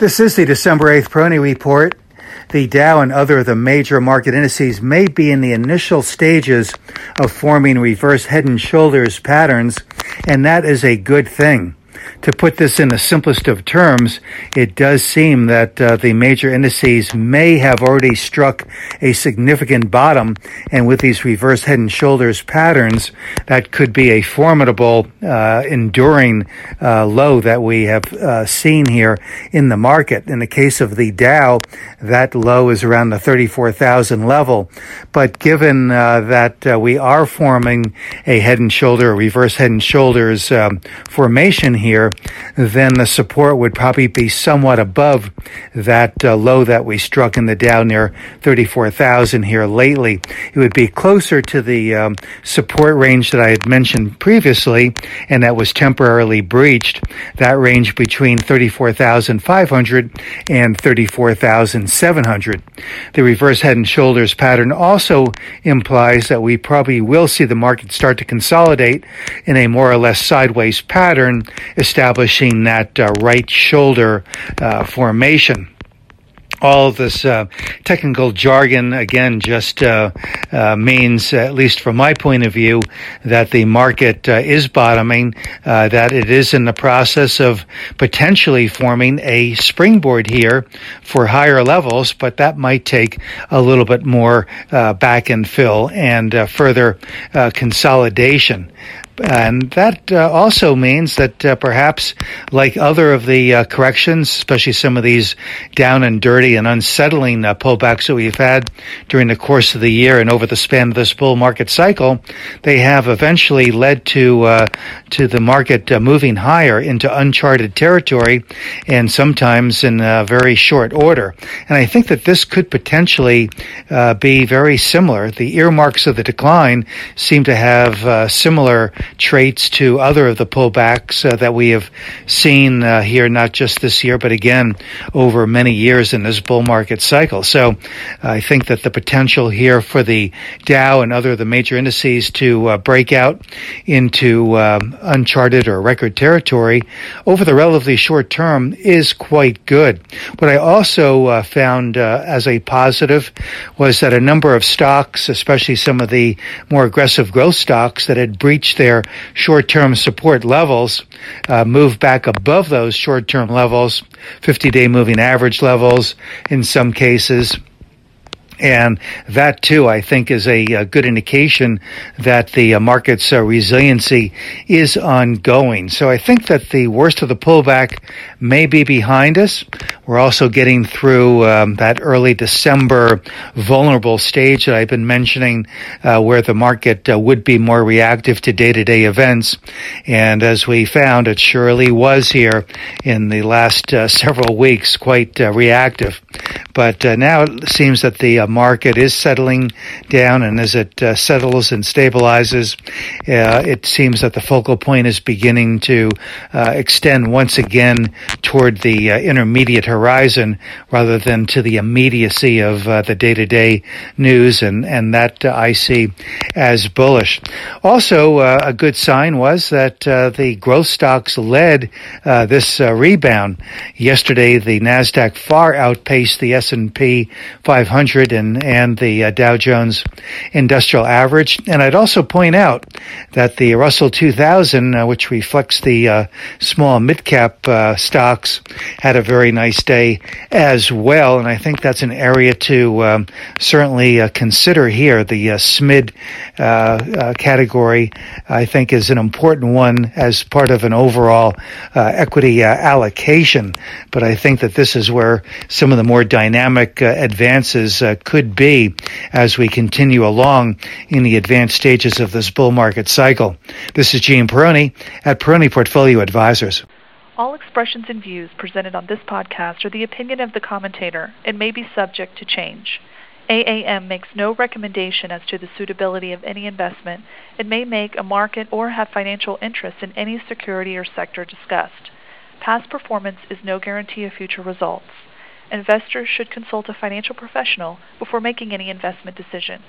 This is the December 8th Peroni Report. The Dow and other of the major market indices may be in the initial stages of forming reverse head and shoulders patterns, and that is a good thing to put this in the simplest of terms, it does seem that uh, the major indices may have already struck a significant bottom, and with these reverse head and shoulders patterns, that could be a formidable, uh, enduring uh, low that we have uh, seen here in the market. In the case of the Dow, that low is around the 34,000 level. But given uh, that uh, we are forming a head and shoulder, a reverse head and shoulders um, formation here, then the support would probably be somewhat above that uh, low that we struck in the Dow near 34,000 here lately. It would be closer to the um, support range that I had mentioned previously, and that was temporarily breached. That range between 34,500 and 34,700. The reverse head and shoulders pattern also implies that we probably will see the market start to consolidate in a more or less sideways pattern, establishing that uh, right shoulder uh, formation all this uh, technical jargon again just uh, uh, means, at least from my point of view, that the market uh, is bottoming, that it is in the process of potentially forming a springboard here for higher levels, but that might take a little bit more back and fill and further consolidation. And that uh, also means that uh, perhaps, like other of the uh, corrections, especially some of these down and dirty and unsettling uh, pullbacks that we've had during the course of the year and over the span of this bull market cycle, they have eventually led to uh, to the market uh, moving higher into uncharted territory, and sometimes in a very short order. And I think that this could potentially be very similar. The earmarks of the decline seem to have similar traits to other of the pullbacks uh, that we have seen uh, here, not just this year, but again over many years in this bull market cycle. So I think that the potential here for the Dow and other of the major indices to uh, break out into um, uncharted or record territory over the relatively short term is quite good. What I also uh, found uh, as a positive was that a number of stocks, especially some of the more aggressive growth stocks that had breached their short-term support levels, uh, move back above those short-term levels, 50-day moving average levels in some cases. And that too, I think, is a, a good indication that the uh, market's uh, resiliency is ongoing. So I think that the worst of the pullback may be behind us. We're also getting through um, that early December vulnerable stage that I've been mentioning, uh, where the market uh, would be more reactive to day-to-day events. And as we found, it surely was here in the last uh, several weeks, quite uh, reactive. But now it seems that the market is settling down, and as it uh, settles and stabilizes, uh, it seems that the focal point is beginning to uh, extend once again toward the uh, intermediate horizon rather than to the immediacy of uh, the day-to-day news, and and that I see as bullish. Also, a good sign was that the growth stocks led this rebound. Yesterday, the Nasdaq far outpaced the S&P 500 and, and the uh, Dow Jones Industrial Average. And I'd also point out that the Russell 2000, uh, which reflects the uh, small mid cap uh, stocks, had a very nice day as well. And I think that's an area to um, certainly uh, consider here. The uh, SMID category, I think, is an important one as part of an overall equity allocation. But I think that this is where some of the more dynamic advances could be as we continue along in the advanced stages of this bull market cycle. This is Gene Peroni at Peroni Portfolio Advisors. All expressions and views presented on this podcast are the opinion of the commentator and may be subject to change. AAM makes no recommendation as to the suitability of any investment and may make a market or have financial interest in any security or sector discussed. Past performance is no guarantee of future results investors should consult a financial professional before making any investment decision.